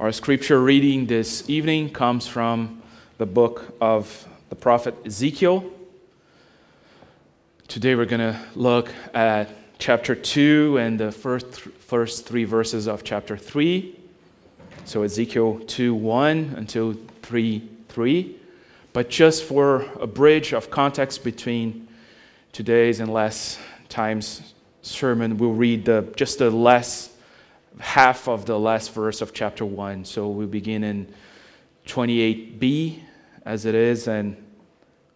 Our scripture reading this evening comes from the book of the prophet Ezekiel. Today we're going to look at chapter 2 and the first, first three verses of chapter 3. So Ezekiel 2 1 until 3 3. But just for a bridge of context between today's and last time's sermon, we'll read the, just the last half of the last verse of chapter 1. So we begin in 28b as it is, and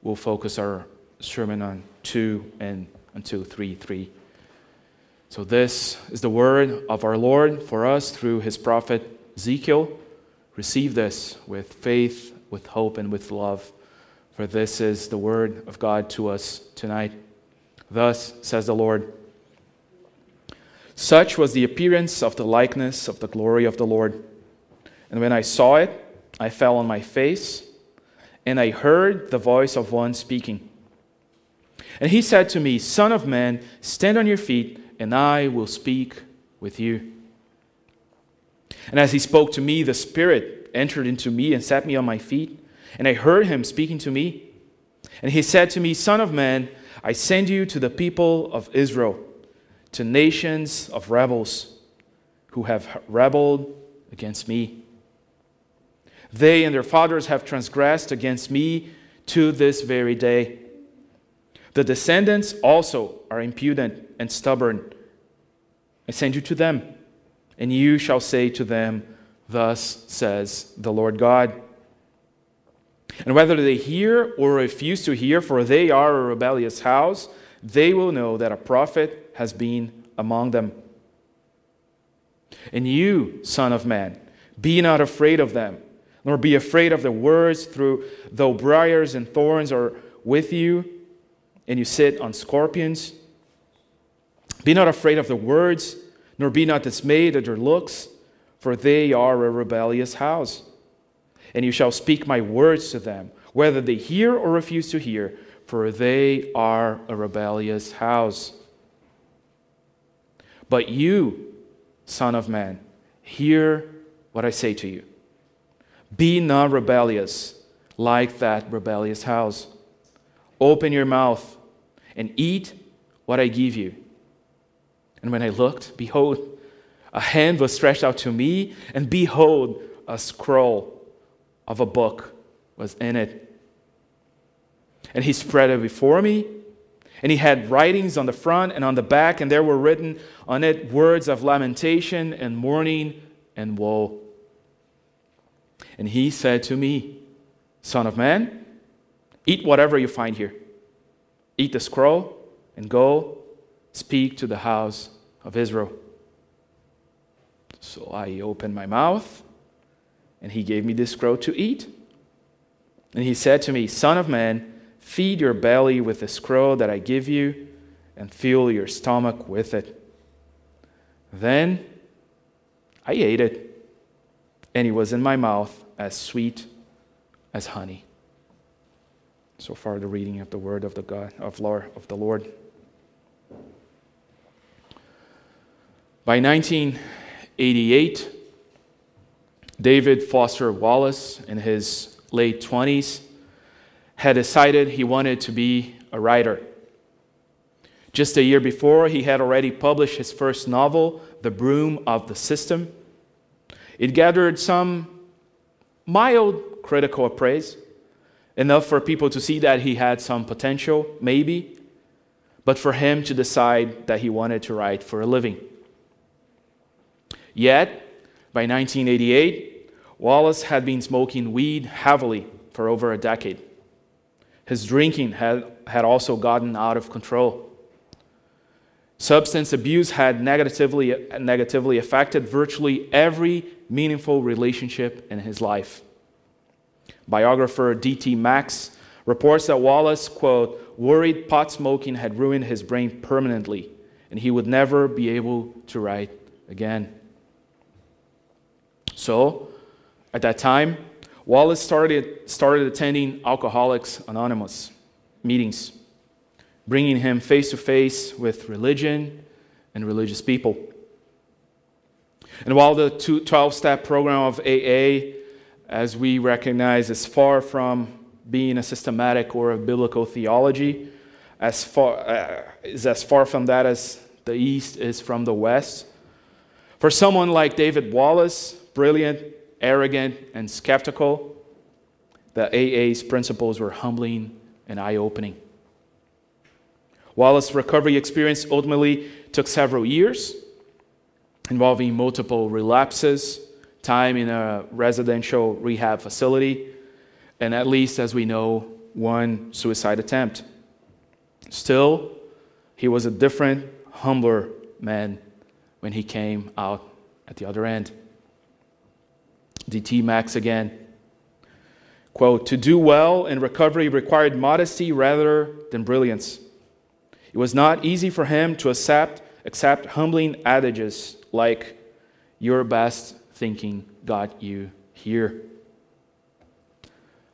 we'll focus our sermon on 2 and until 3 3. So, this is the word of our Lord for us through his prophet Ezekiel. Receive this with faith, with hope, and with love, for this is the word of God to us tonight. Thus says the Lord Such was the appearance of the likeness of the glory of the Lord. And when I saw it, I fell on my face, and I heard the voice of one speaking. And he said to me, Son of man, stand on your feet, and I will speak with you. And as he spoke to me, the Spirit entered into me and set me on my feet. And I heard him speaking to me. And he said to me, Son of man, I send you to the people of Israel, to nations of rebels who have rebelled against me. They and their fathers have transgressed against me to this very day. The descendants also are impudent and stubborn. I send you to them, and you shall say to them, Thus says the Lord God. And whether they hear or refuse to hear, for they are a rebellious house, they will know that a prophet has been among them. And you, Son of Man, be not afraid of them, nor be afraid of the words, through though briars and thorns are with you, and you sit on scorpions. Be not afraid of the words, nor be not dismayed at their looks, for they are a rebellious house. And you shall speak my words to them, whether they hear or refuse to hear, for they are a rebellious house. But you, Son of Man, hear what I say to you. Be not rebellious like that rebellious house. Open your mouth and eat what I give you. And when I looked, behold, a hand was stretched out to me, and behold, a scroll of a book was in it. And he spread it before me, and he had writings on the front and on the back, and there were written on it words of lamentation and mourning and woe. And he said to me, Son of man, eat whatever you find here. Eat the scroll and go speak to the house of Israel. So I opened my mouth, and he gave me this scroll to eat. And he said to me, Son of man, feed your belly with the scroll that I give you, and fill your stomach with it. Then I ate it, and it was in my mouth as sweet as honey. So far, the reading of the word of the God of Lord of the Lord. By 1988, David Foster Wallace, in his late 20s, had decided he wanted to be a writer. Just a year before, he had already published his first novel, The Broom of the System. It gathered some mild critical praise enough for people to see that he had some potential, maybe, but for him to decide that he wanted to write for a living. Yet, by 1988, Wallace had been smoking weed heavily for over a decade. His drinking had, had also gotten out of control. Substance abuse had negatively, negatively affected virtually every meaningful relationship in his life. Biographer D.T. Max reports that Wallace, quote, worried pot smoking had ruined his brain permanently and he would never be able to write again. So, at that time, Wallace started, started attending Alcoholics Anonymous meetings, bringing him face to face with religion and religious people. And while the 12 step program of AA, as we recognize, is far from being a systematic or a biblical theology, as far, uh, is as far from that as the East is from the West. For someone like David Wallace, brilliant, arrogant, and skeptical, the AA's principles were humbling and eye opening. Wallace's recovery experience ultimately took several years, involving multiple relapses, time in a residential rehab facility, and at least, as we know, one suicide attempt. Still, he was a different, humbler man when he came out at the other end. D.T. Max again. Quote, to do well in recovery required modesty rather than brilliance. It was not easy for him to accept, accept humbling adages like, your best thinking got you here.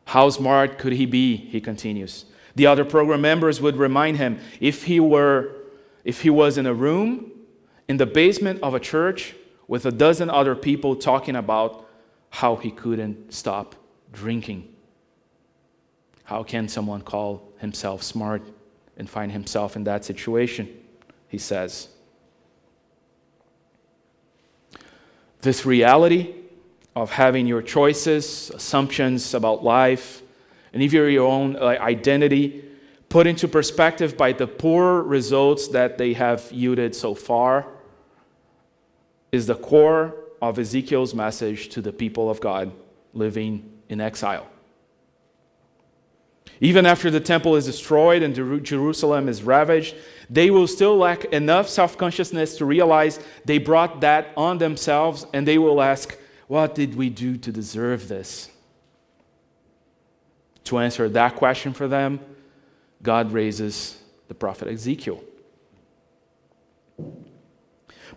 How smart could he be? He continues. The other program members would remind him if he were if he was in a room in the basement of a church with a dozen other people talking about how he couldn't stop drinking. How can someone call himself smart and find himself in that situation? He says. This reality of having your choices, assumptions about life, and even your own identity put into perspective by the poor results that they have yielded so far is the core of Ezekiel's message to the people of God living in exile. Even after the temple is destroyed and Jerusalem is ravaged, they will still lack enough self consciousness to realize they brought that on themselves, and they will ask, What did we do to deserve this? To answer that question for them, God raises the prophet Ezekiel.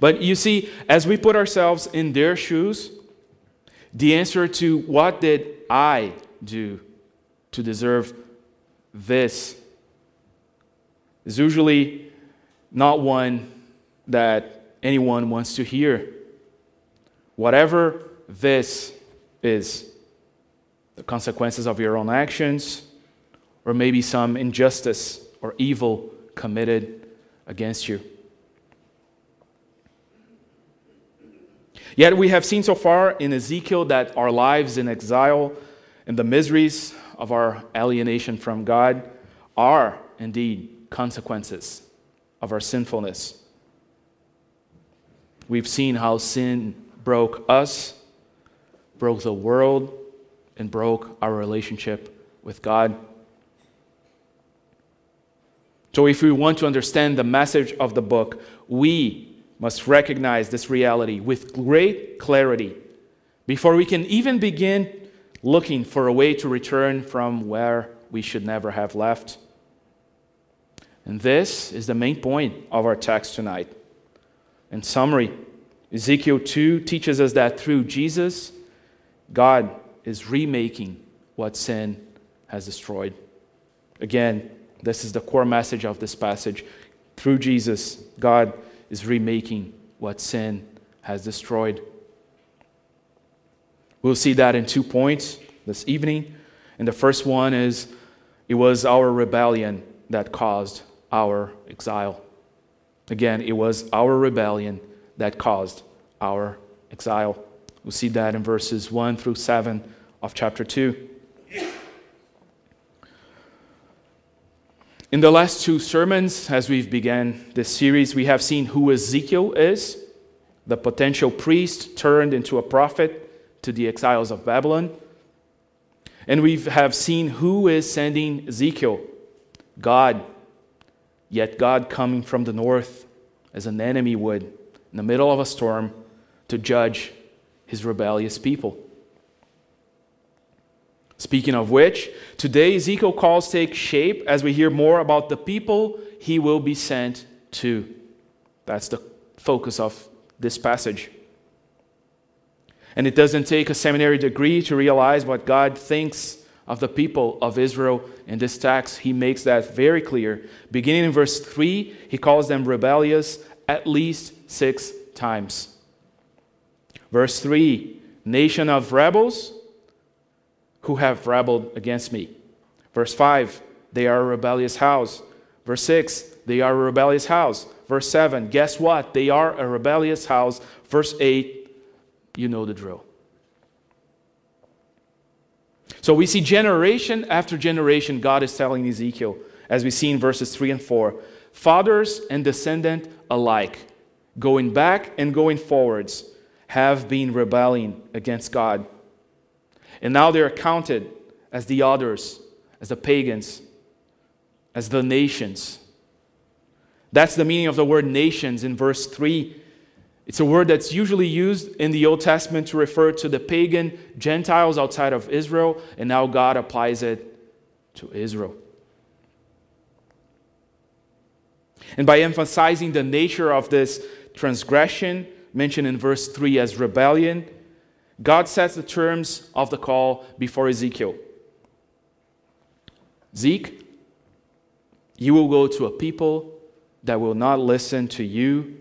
But you see, as we put ourselves in their shoes, the answer to what did I do to deserve this is usually not one that anyone wants to hear. Whatever this is, the consequences of your own actions, or maybe some injustice or evil committed against you. Yet we have seen so far in Ezekiel that our lives in exile and the miseries of our alienation from God are indeed consequences of our sinfulness. We've seen how sin broke us, broke the world, and broke our relationship with God. So, if we want to understand the message of the book, we must recognize this reality with great clarity before we can even begin looking for a way to return from where we should never have left. And this is the main point of our text tonight. In summary, Ezekiel 2 teaches us that through Jesus, God is remaking what sin has destroyed. Again, this is the core message of this passage. Through Jesus, God is remaking what sin has destroyed. We'll see that in two points this evening. And the first one is it was our rebellion that caused our exile. Again, it was our rebellion that caused our exile. We'll see that in verses 1 through 7 of chapter 2. In the last two sermons, as we've began this series, we have seen who Ezekiel is, the potential priest turned into a prophet to the exiles of Babylon. And we have seen who is sending Ezekiel God. Yet God coming from the north as an enemy would in the middle of a storm to judge his rebellious people. Speaking of which, today Ezekiel calls take shape as we hear more about the people he will be sent to. That's the focus of this passage. And it doesn't take a seminary degree to realize what God thinks of the people of Israel in this text. He makes that very clear. Beginning in verse 3, he calls them rebellious at least six times. Verse 3 Nation of rebels who have rebelled against me. Verse 5 They are a rebellious house. Verse 6 They are a rebellious house. Verse 7 Guess what? They are a rebellious house. Verse 8 You know the drill. So we see generation after generation, God is telling Ezekiel, as we see in verses 3 and 4, fathers and descendant alike, going back and going forwards, have been rebelling against God. And now they are counted as the others, as the pagans, as the nations. That's the meaning of the word nations in verse 3 it's a word that's usually used in the Old Testament to refer to the pagan Gentiles outside of Israel, and now God applies it to Israel. And by emphasizing the nature of this transgression, mentioned in verse 3 as rebellion, God sets the terms of the call before Ezekiel. Zeke, you will go to a people that will not listen to you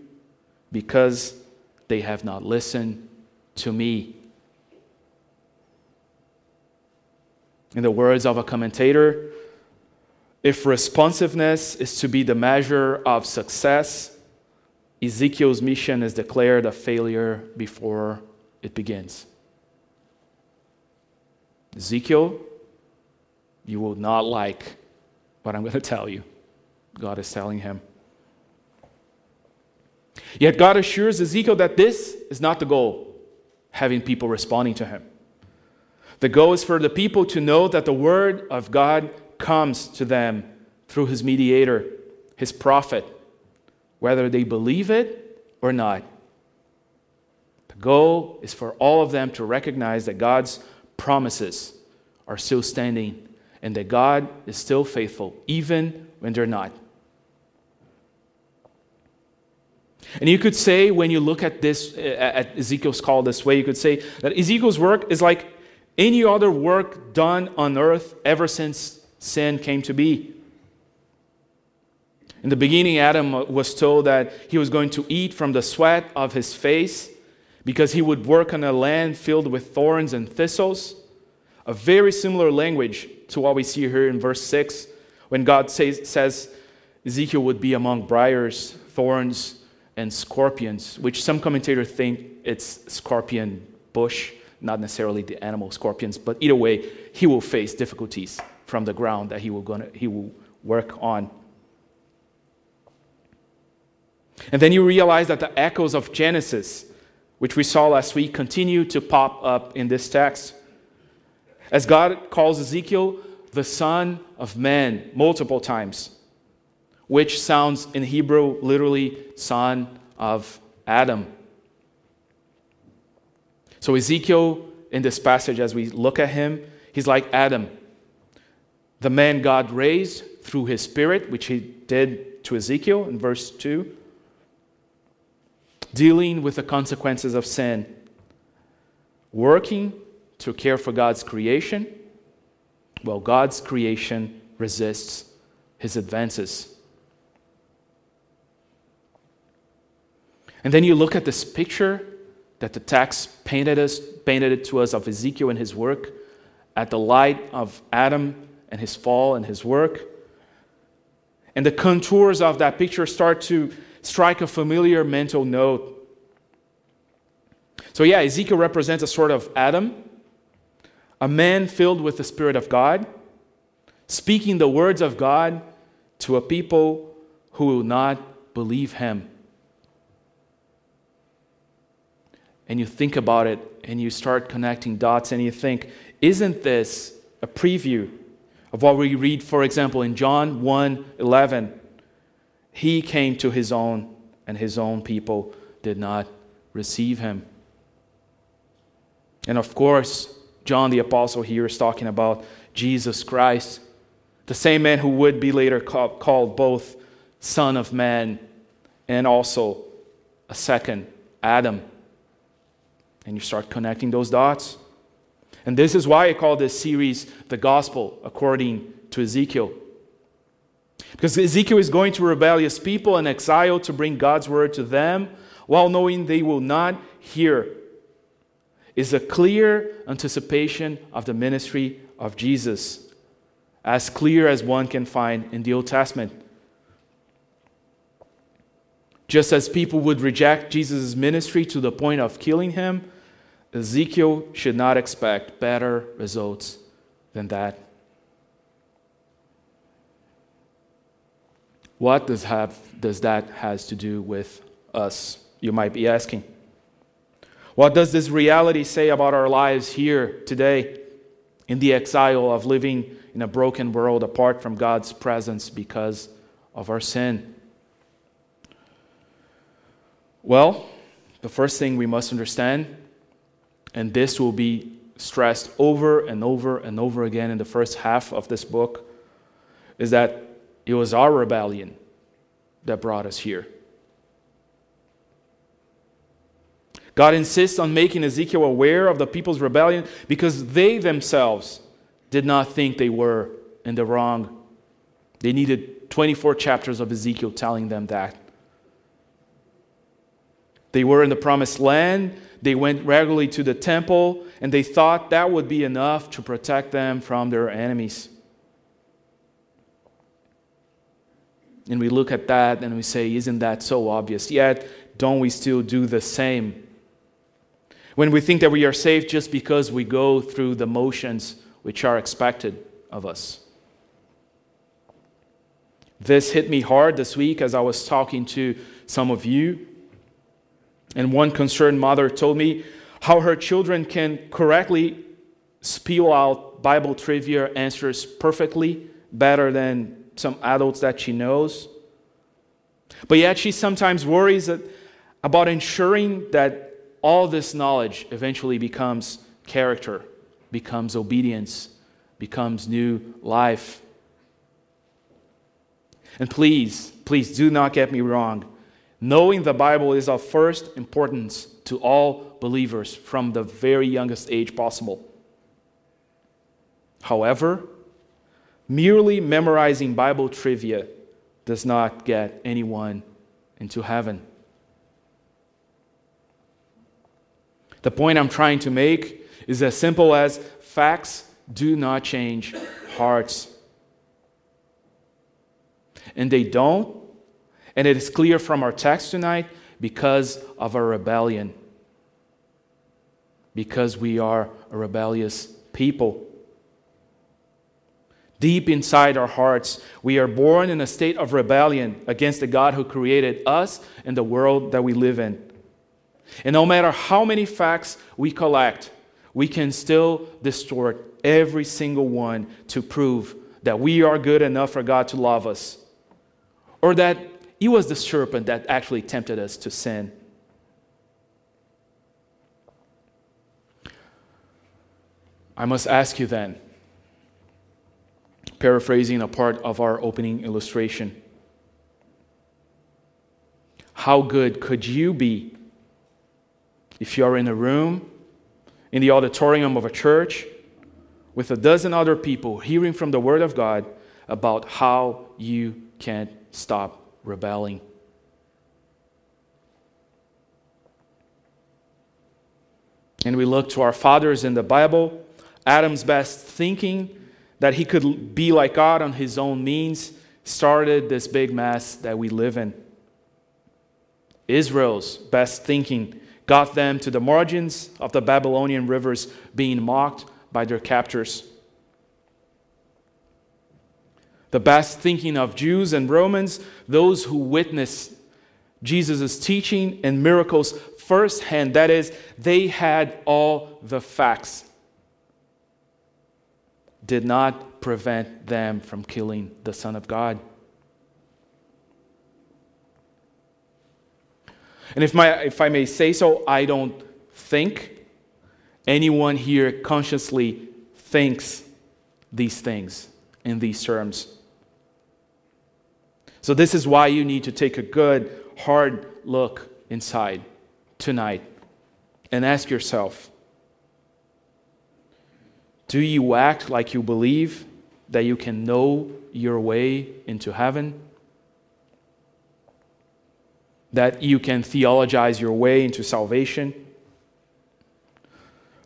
because they have not listened to me. In the words of a commentator, if responsiveness is to be the measure of success, Ezekiel's mission is declared a failure before it begins. Ezekiel, you will not like what I'm going to tell you. God is telling him. Yet God assures Ezekiel that this is not the goal, having people responding to him. The goal is for the people to know that the word of God comes to them through his mediator, his prophet, whether they believe it or not. The goal is for all of them to recognize that God's promises are still standing and that God is still faithful, even when they're not. And you could say, when you look at this, uh, at Ezekiel's call this way, you could say that Ezekiel's work is like any other work done on earth ever since sin came to be. In the beginning, Adam was told that he was going to eat from the sweat of his face because he would work on a land filled with thorns and thistles. A very similar language to what we see here in verse 6 when God says, says Ezekiel would be among briars, thorns, and scorpions, which some commentators think it's scorpion bush, not necessarily the animal scorpions, but either way, he will face difficulties from the ground that he will, gonna, he will work on. And then you realize that the echoes of Genesis, which we saw last week, continue to pop up in this text. As God calls Ezekiel the Son of Man multiple times which sounds in Hebrew literally son of Adam. So, Ezekiel, in this passage, as we look at him, he's like Adam, the man God raised through his spirit, which he did to Ezekiel in verse 2, dealing with the consequences of sin, working to care for God's creation, while God's creation resists his advances. And then you look at this picture that the text painted, us, painted it to us of Ezekiel and his work at the light of Adam and his fall and his work. And the contours of that picture start to strike a familiar mental note. So, yeah, Ezekiel represents a sort of Adam, a man filled with the Spirit of God, speaking the words of God to a people who will not believe him. and you think about it and you start connecting dots and you think, isn't this a preview of what we read, for example, in John 1 11? He came to his own, and his own people did not receive him. And of course, John the Apostle here is talking about Jesus Christ, the same man who would be later called both Son of Man and also a second Adam. And you start connecting those dots. And this is why I call this series The Gospel According to Ezekiel. Because Ezekiel is going to rebellious people and exile to bring God's word to them while knowing they will not hear is a clear anticipation of the ministry of Jesus, as clear as one can find in the Old Testament. Just as people would reject Jesus' ministry to the point of killing him, Ezekiel should not expect better results than that. What does, have, does that has to do with us? You might be asking. What does this reality say about our lives here today in the exile of living in a broken world apart from God's presence because of our sin? Well, the first thing we must understand, and this will be stressed over and over and over again in the first half of this book, is that it was our rebellion that brought us here. God insists on making Ezekiel aware of the people's rebellion because they themselves did not think they were in the wrong. They needed 24 chapters of Ezekiel telling them that. They were in the promised land, they went regularly to the temple, and they thought that would be enough to protect them from their enemies. And we look at that and we say, Isn't that so obvious? Yet, don't we still do the same? When we think that we are safe just because we go through the motions which are expected of us. This hit me hard this week as I was talking to some of you. And one concerned mother told me how her children can correctly spew out Bible trivia answers perfectly, better than some adults that she knows. But yet she sometimes worries that, about ensuring that all this knowledge eventually becomes character, becomes obedience, becomes new life. And please, please do not get me wrong. Knowing the Bible is of first importance to all believers from the very youngest age possible. However, merely memorizing Bible trivia does not get anyone into heaven. The point I'm trying to make is as simple as facts do not change hearts. And they don't. And it is clear from our text tonight because of our rebellion. Because we are a rebellious people. Deep inside our hearts, we are born in a state of rebellion against the God who created us and the world that we live in. And no matter how many facts we collect, we can still distort every single one to prove that we are good enough for God to love us, or that it was the serpent that actually tempted us to sin. I must ask you then, paraphrasing a part of our opening illustration, how good could you be if you are in a room, in the auditorium of a church, with a dozen other people hearing from the Word of God about how you can't stop rebelling. And we look to our fathers in the Bible, Adam's best thinking that he could be like God on his own means started this big mess that we live in. Israel's best thinking got them to the margins of the Babylonian rivers, being mocked by their captors. The best thinking of Jews and Romans, those who witnessed Jesus' teaching and miracles firsthand, that is, they had all the facts, did not prevent them from killing the Son of God. And if, my, if I may say so, I don't think anyone here consciously thinks these things in these terms. So, this is why you need to take a good, hard look inside tonight and ask yourself Do you act like you believe that you can know your way into heaven? that you can theologize your way into salvation?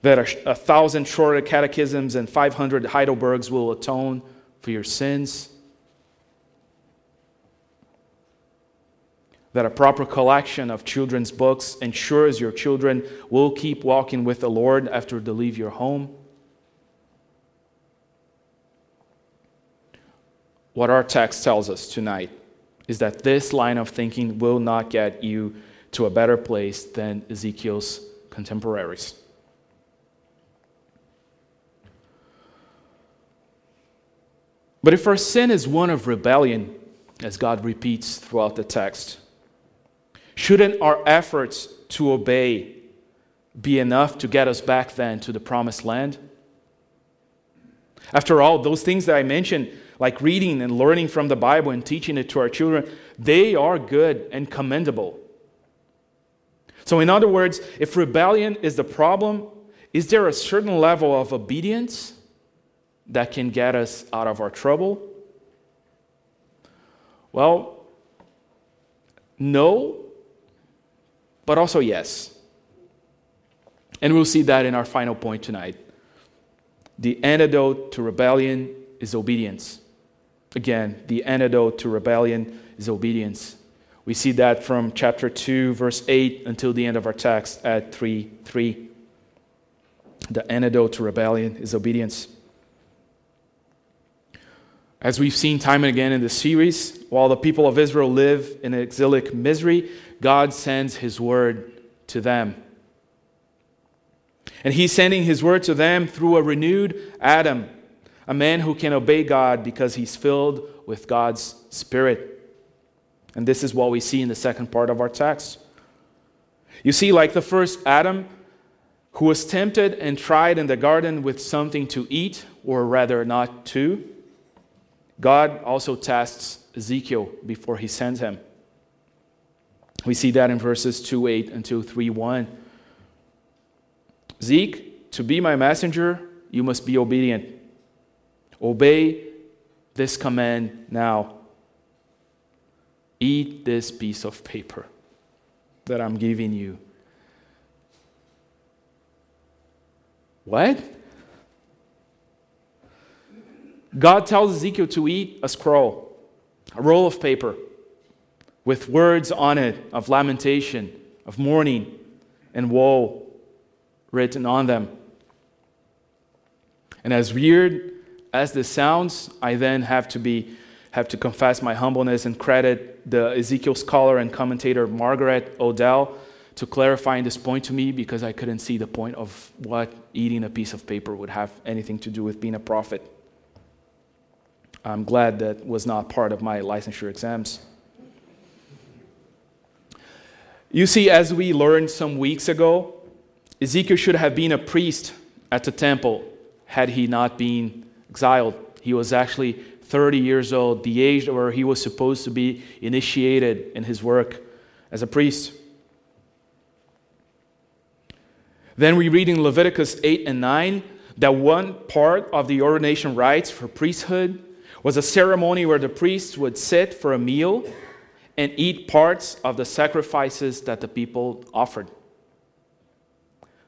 that a, a thousand shorter catechisms and 500 Heidelbergs will atone for your sins. That a proper collection of children's books ensures your children will keep walking with the Lord after they leave your home. What our text tells us tonight is that this line of thinking will not get you to a better place than Ezekiel's contemporaries. But if our sin is one of rebellion, as God repeats throughout the text, shouldn't our efforts to obey be enough to get us back then to the promised land? After all, those things that I mentioned like reading and learning from the Bible and teaching it to our children, they are good and commendable. So, in other words, if rebellion is the problem, is there a certain level of obedience that can get us out of our trouble? Well, no, but also yes. And we'll see that in our final point tonight. The antidote to rebellion is obedience. Again, the antidote to rebellion is obedience. We see that from chapter 2, verse 8 until the end of our text at 3 3. The antidote to rebellion is obedience. As we've seen time and again in this series, while the people of Israel live in exilic misery, God sends his word to them. And he's sending his word to them through a renewed Adam a man who can obey God because he's filled with God's Spirit. And this is what we see in the second part of our text. You see, like the first Adam, who was tempted and tried in the garden with something to eat, or rather not to, God also tests Ezekiel before he sends him. We see that in verses 2 8 until 3 1. Zeke, to be my messenger, you must be obedient. Obey this command now. Eat this piece of paper that I'm giving you. What? God tells Ezekiel to eat a scroll, a roll of paper with words on it of lamentation, of mourning, and woe written on them. And as weird as this sounds, I then have to be have to confess my humbleness and credit the Ezekiel scholar and commentator Margaret Odell to clarifying this point to me because I couldn't see the point of what eating a piece of paper would have anything to do with being a prophet. I'm glad that was not part of my licensure exams. You see, as we learned some weeks ago, Ezekiel should have been a priest at the temple had he not been exiled. He was actually 30 years old, the age where he was supposed to be initiated in his work as a priest. Then we read in Leviticus 8 and 9 that one part of the ordination rites for priesthood was a ceremony where the priest would sit for a meal and eat parts of the sacrifices that the people offered.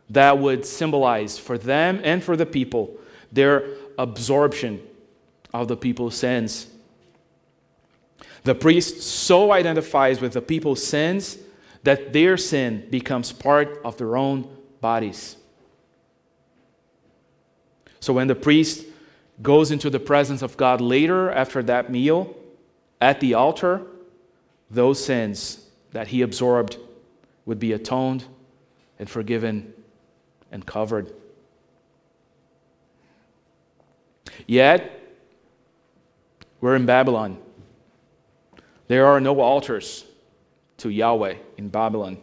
That would symbolize for them and for the people their absorption of the people's sins. The priest so identifies with the people's sins that their sin becomes part of their own bodies. So when the priest goes into the presence of God later after that meal at the altar, those sins that he absorbed would be atoned and forgiven and covered. Yet, we're in Babylon. There are no altars to Yahweh in Babylon.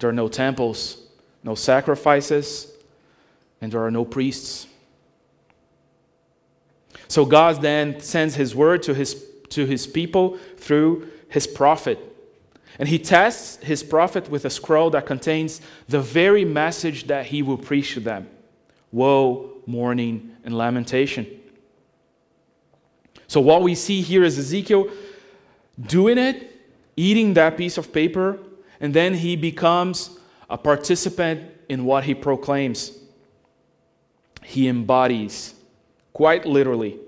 There are no temples, no sacrifices, and there are no priests. So God then sends his word to his, to his people through his prophet. And he tests his prophet with a scroll that contains the very message that he will preach to them woe, mourning, and lamentation. So, what we see here is Ezekiel doing it, eating that piece of paper, and then he becomes a participant in what he proclaims. he embodies, quite literally,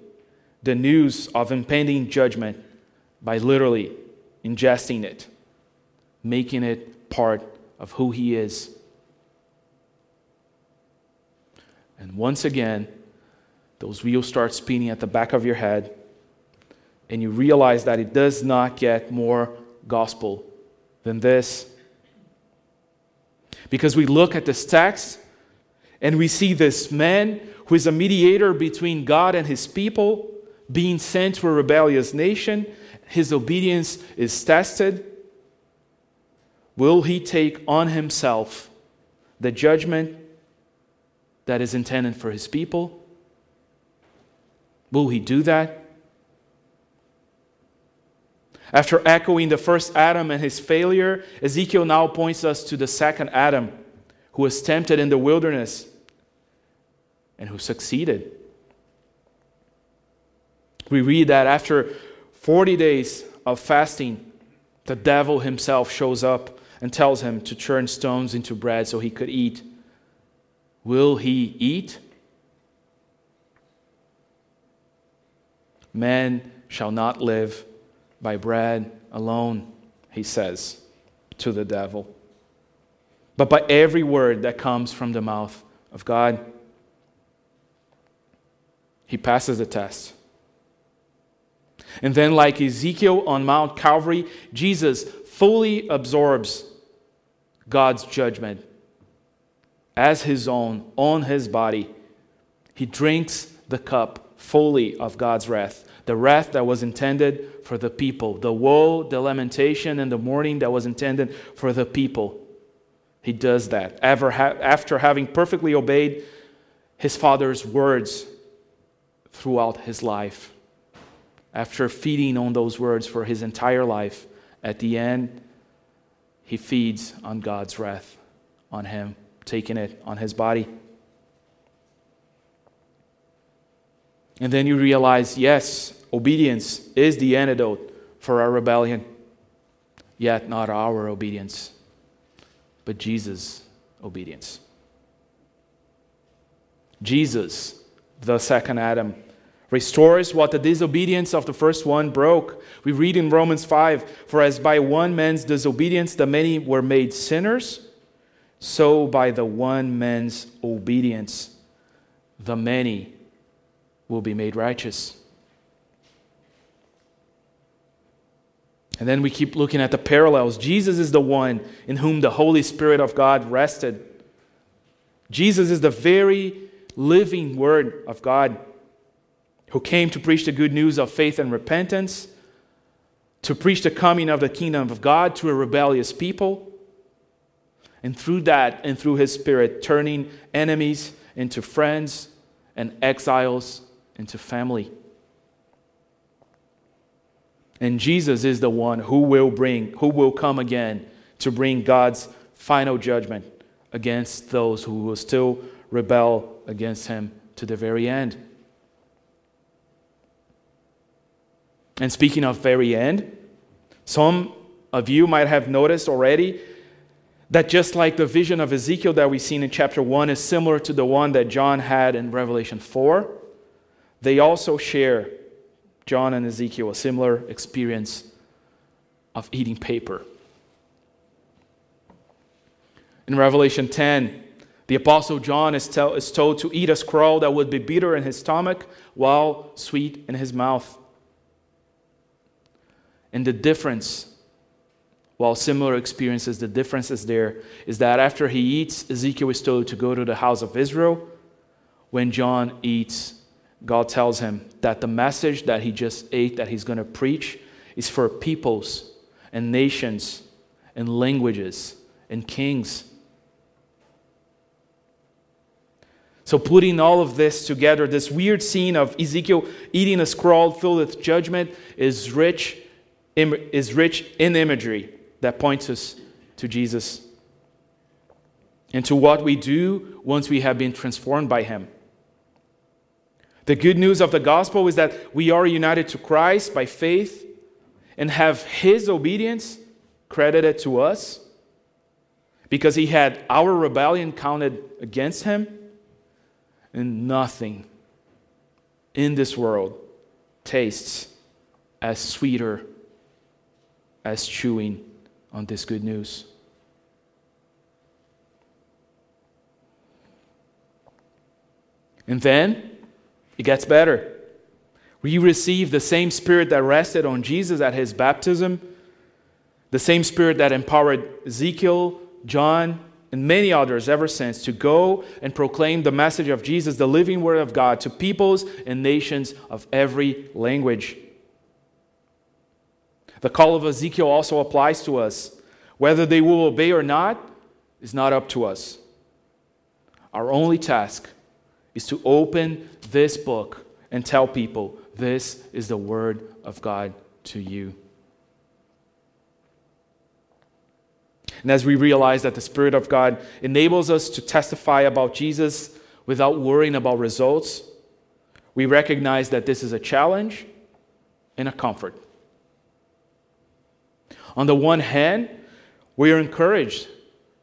the news of impending judgment by literally ingesting it, making it part of who he is. And once again, those wheels start spinning at the back of your head, and you realize that it does not get more gospel than this. Because we look at this text and we see this man who is a mediator between God and his people being sent to a rebellious nation. His obedience is tested. Will he take on himself the judgment that is intended for his people? Will he do that? After echoing the first Adam and his failure, Ezekiel now points us to the second Adam who was tempted in the wilderness and who succeeded. We read that after 40 days of fasting, the devil himself shows up and tells him to turn stones into bread so he could eat. Will he eat? Man shall not live by bread alone, he says to the devil, but by every word that comes from the mouth of God. He passes the test. And then, like Ezekiel on Mount Calvary, Jesus fully absorbs God's judgment as his own on his body. He drinks the cup fully of God's wrath the wrath that was intended for the people, the woe, the lamentation, and the mourning that was intended for the people. He does that after having perfectly obeyed his father's words throughout his life. After feeding on those words for his entire life, at the end, he feeds on God's wrath on him, taking it on his body. And then you realize yes, obedience is the antidote for our rebellion, yet not our obedience, but Jesus' obedience. Jesus, the second Adam, restores what the disobedience of the first one broke. We read in Romans 5 For as by one man's disobedience the many were made sinners, so by the one man's obedience the many will be made righteous. And then we keep looking at the parallels. Jesus is the one in whom the Holy Spirit of God rested. Jesus is the very living Word of God who came to preach the good news of faith and repentance, to preach the coming of the kingdom of God to a rebellious people. And through that and through His Spirit, turning enemies into friends and exiles into family. And Jesus is the one who will bring, who will come again to bring God's final judgment against those who will still rebel against him to the very end. And speaking of very end, some of you might have noticed already that just like the vision of Ezekiel that we've seen in chapter 1 is similar to the one that John had in Revelation 4, they also share John and Ezekiel a similar experience of eating paper. In Revelation 10, the Apostle John is, tell, is told to eat a scroll that would be bitter in his stomach while sweet in his mouth. And the difference, while similar experiences, the difference is there is that after he eats, Ezekiel is told to go to the house of Israel. When John eats, God tells him that the message that he just ate, that he's going to preach, is for peoples and nations and languages and kings. So, putting all of this together, this weird scene of Ezekiel eating a scroll filled with judgment is rich, is rich in imagery that points us to Jesus and to what we do once we have been transformed by him. The good news of the gospel is that we are united to Christ by faith and have his obedience credited to us because he had our rebellion counted against him. And nothing in this world tastes as sweeter as chewing on this good news. And then it gets better. We receive the same spirit that rested on Jesus at his baptism, the same spirit that empowered Ezekiel, John, and many others ever since to go and proclaim the message of Jesus, the living word of God, to peoples and nations of every language. The call of Ezekiel also applies to us. Whether they will obey or not is not up to us. Our only task is to open this book and tell people this is the word of God to you. And as we realize that the Spirit of God enables us to testify about Jesus without worrying about results, we recognize that this is a challenge and a comfort. On the one hand, we are encouraged,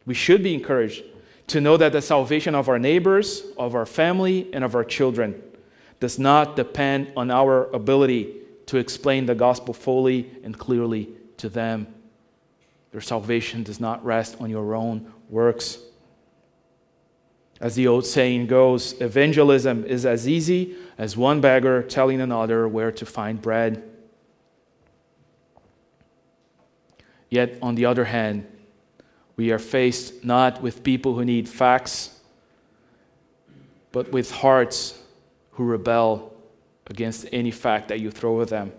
we should be encouraged to know that the salvation of our neighbors, of our family, and of our children does not depend on our ability to explain the gospel fully and clearly to them. Your salvation does not rest on your own works. As the old saying goes, evangelism is as easy as one beggar telling another where to find bread. Yet, on the other hand, we are faced not with people who need facts, but with hearts who rebel against any fact that you throw at them.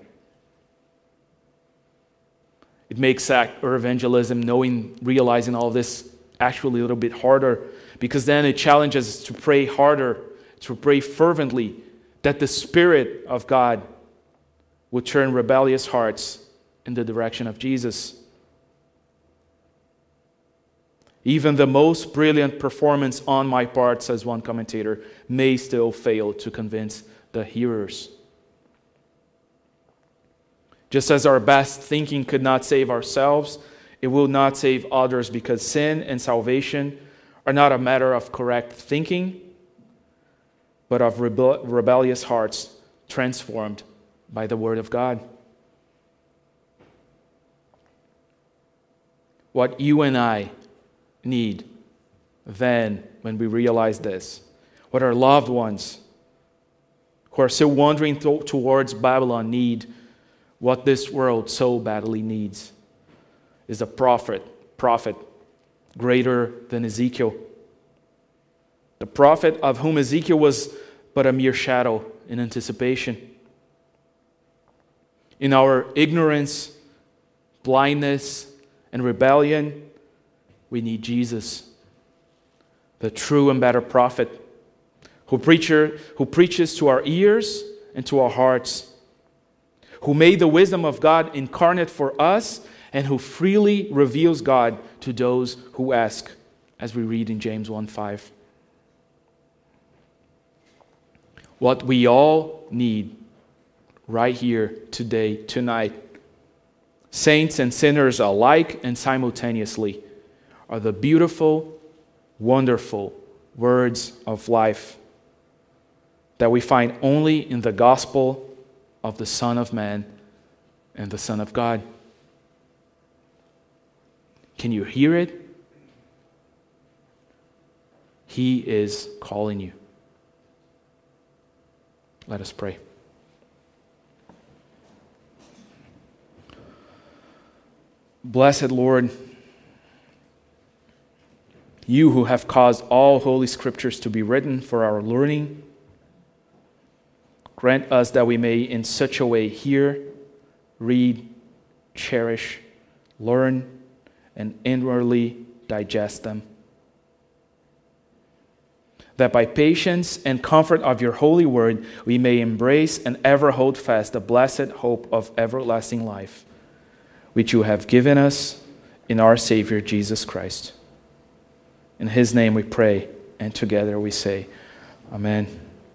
It makes or evangelism, knowing, realizing all this, actually a little bit harder because then it challenges us to pray harder, to pray fervently, that the Spirit of God would turn rebellious hearts in the direction of Jesus. Even the most brilliant performance on my part, says one commentator, may still fail to convince the hearers. Just as our best thinking could not save ourselves, it will not save others because sin and salvation are not a matter of correct thinking, but of rebel- rebellious hearts transformed by the Word of God. What you and I need then when we realize this. What our loved ones who are still wandering th- towards Babylon need, what this world so badly needs, is a prophet, prophet greater than Ezekiel. The prophet of whom Ezekiel was but a mere shadow in anticipation. In our ignorance, blindness, and rebellion, we need Jesus, the true and better prophet, who, preacher, who preaches to our ears and to our hearts, who made the wisdom of God incarnate for us, and who freely reveals God to those who ask, as we read in James 1 5. What we all need right here, today, tonight, saints and sinners alike and simultaneously are the beautiful, wonderful words of life that we find only in the gospel of the Son of Man and the Son of God. Can you hear it? He is calling you. Let us pray. Blessed Lord, you who have caused all holy scriptures to be written for our learning, grant us that we may in such a way hear, read, cherish, learn, and inwardly digest them. That by patience and comfort of your holy word we may embrace and ever hold fast the blessed hope of everlasting life, which you have given us in our Savior Jesus Christ. In his name we pray, and together we say, Amen.